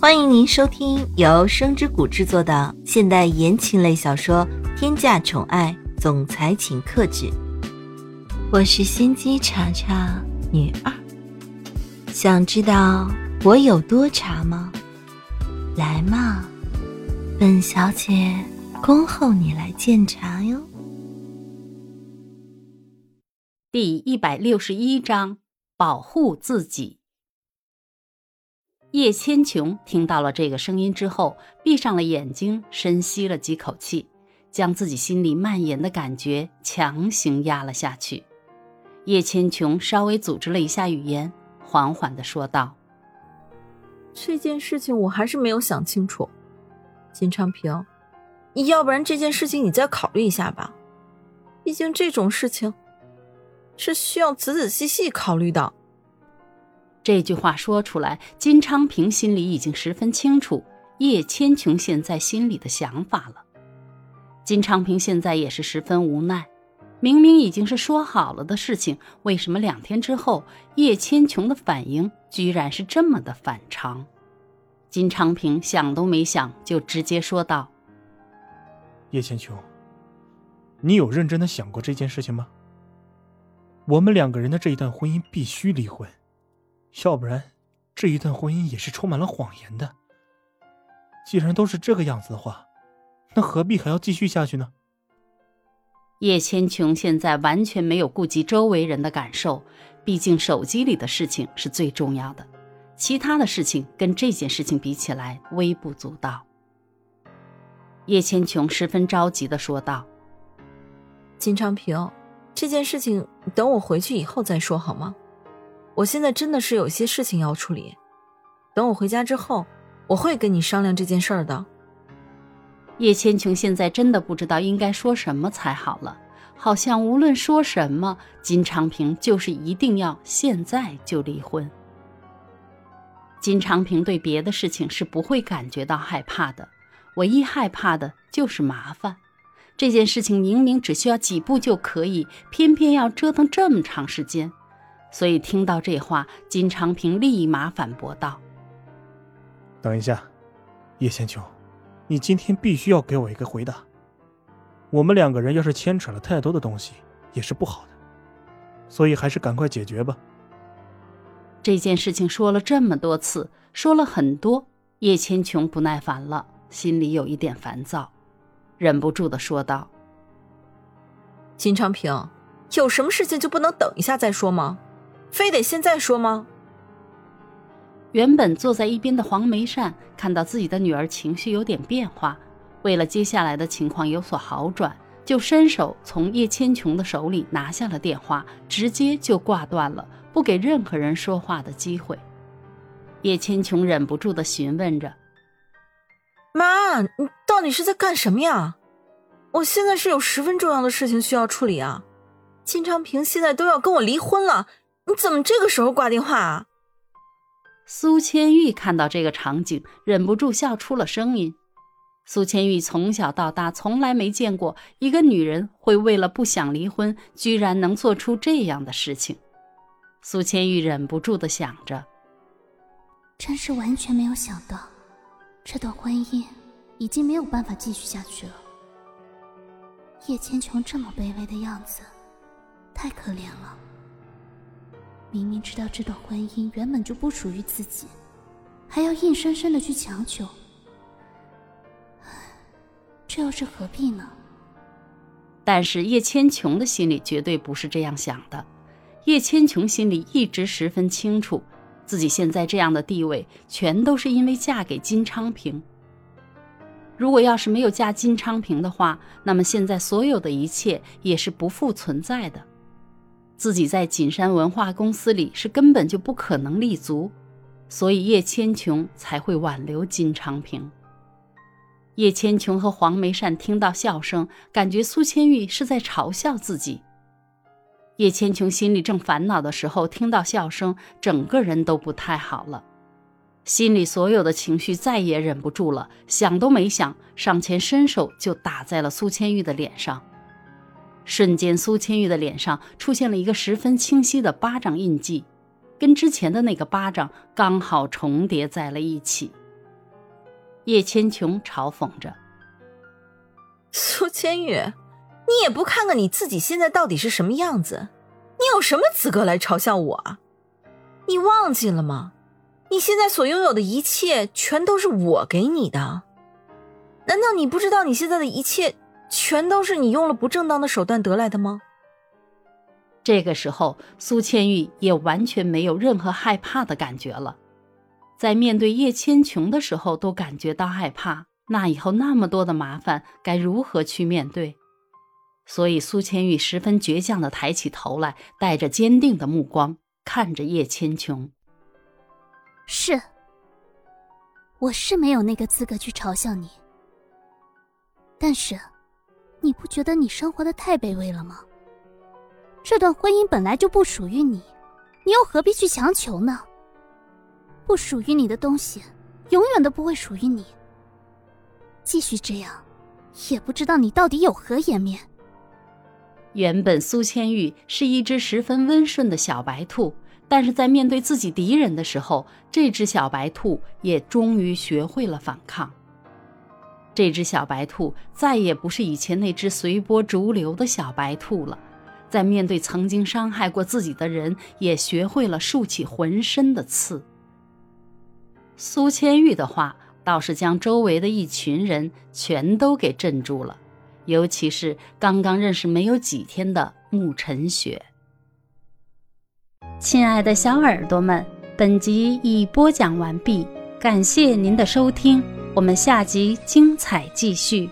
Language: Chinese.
欢迎您收听由声之谷制作的现代言情类小说《天价宠爱总裁请克制》，我是心机茶茶女二。想知道我有多茶吗？来嘛，本小姐恭候你来鉴茶哟。第一百六十一章：保护自己。叶千琼听到了这个声音之后，闭上了眼睛，深吸了几口气，将自己心里蔓延的感觉强行压了下去。叶千琼稍微组织了一下语言，缓缓的说道：“这件事情我还是没有想清楚，金昌平，你要不然这件事情你再考虑一下吧，毕竟这种事情是需要仔仔细细考虑的。”这句话说出来，金昌平心里已经十分清楚叶千琼现在心里的想法了。金昌平现在也是十分无奈，明明已经是说好了的事情，为什么两天之后叶千琼的反应居然是这么的反常？金昌平想都没想就直接说道：“叶千琼，你有认真的想过这件事情吗？我们两个人的这一段婚姻必须离婚。”要不然，这一段婚姻也是充满了谎言的。既然都是这个样子的话，那何必还要继续下去呢？叶千琼现在完全没有顾及周围人的感受，毕竟手机里的事情是最重要的，其他的事情跟这件事情比起来微不足道。叶千琼十分着急的说道：“金昌平，这件事情等我回去以后再说好吗？”我现在真的是有些事情要处理，等我回家之后，我会跟你商量这件事儿的。叶千琼现在真的不知道应该说什么才好了，好像无论说什么，金昌平就是一定要现在就离婚。金昌平对别的事情是不会感觉到害怕的，唯一害怕的就是麻烦。这件事情明明只需要几步就可以，偏偏要折腾这么长时间。所以听到这话，金昌平立马反驳道：“等一下，叶千琼，你今天必须要给我一个回答。我们两个人要是牵扯了太多的东西，也是不好的。所以还是赶快解决吧。”这件事情说了这么多次，说了很多，叶千琼不耐烦了，心里有一点烦躁，忍不住的说道：“金昌平，有什么事情就不能等一下再说吗？”非得现在说吗？原本坐在一边的黄梅善看到自己的女儿情绪有点变化，为了接下来的情况有所好转，就伸手从叶千琼的手里拿下了电话，直接就挂断了，不给任何人说话的机会。叶千琼忍不住的询问着：“妈，你到底是在干什么呀？我现在是有十分重要的事情需要处理啊！金昌平现在都要跟我离婚了。”你怎么这个时候挂电话啊？苏千玉看到这个场景，忍不住笑出了声音。苏千玉从小到大从来没见过一个女人会为了不想离婚，居然能做出这样的事情。苏千玉忍不住的想着：真是完全没有想到，这段婚姻已经没有办法继续下去了。叶千琼这么卑微的样子，太可怜了。明明知道这段婚姻原本就不属于自己，还要硬生生的去强求，这又是何必呢？但是叶千琼的心里绝对不是这样想的。叶千琼心里一直十分清楚，自己现在这样的地位，全都是因为嫁给金昌平。如果要是没有嫁金昌平的话，那么现在所有的一切也是不复存在的。自己在锦山文化公司里是根本就不可能立足，所以叶千琼才会挽留金昌平。叶千琼和黄梅善听到笑声，感觉苏千玉是在嘲笑自己。叶千琼心里正烦恼的时候，听到笑声，整个人都不太好了，心里所有的情绪再也忍不住了，想都没想，上前伸手就打在了苏千玉的脸上。瞬间，苏千玉的脸上出现了一个十分清晰的巴掌印记，跟之前的那个巴掌刚好重叠在了一起。叶千琼嘲讽着：“苏千玉，你也不看看你自己现在到底是什么样子？你有什么资格来嘲笑我啊？你忘记了吗？你现在所拥有的一切，全都是我给你的。难道你不知道你现在的一切，全都是你用了不正当的手段得来的吗？”这个时候，苏千玉也完全没有任何害怕的感觉了。在面对叶千琼的时候，都感觉到害怕。那以后那么多的麻烦，该如何去面对？所以苏千玉十分倔强的抬起头来，带着坚定的目光看着叶千琼。是，我是没有那个资格去嘲笑你。但是，你不觉得你生活的太卑微了吗？这段婚姻本来就不属于你，你又何必去强求呢？不属于你的东西，永远都不会属于你。继续这样，也不知道你到底有何颜面。原本苏千玉是一只十分温顺的小白兔，但是在面对自己敌人的时候，这只小白兔也终于学会了反抗。这只小白兔再也不是以前那只随波逐流的小白兔了，在面对曾经伤害过自己的人，也学会了竖起浑身的刺。苏千玉的话。倒是将周围的一群人全都给镇住了，尤其是刚刚认识没有几天的慕晨雪。亲爱的小耳朵们，本集已播讲完毕，感谢您的收听，我们下集精彩继续。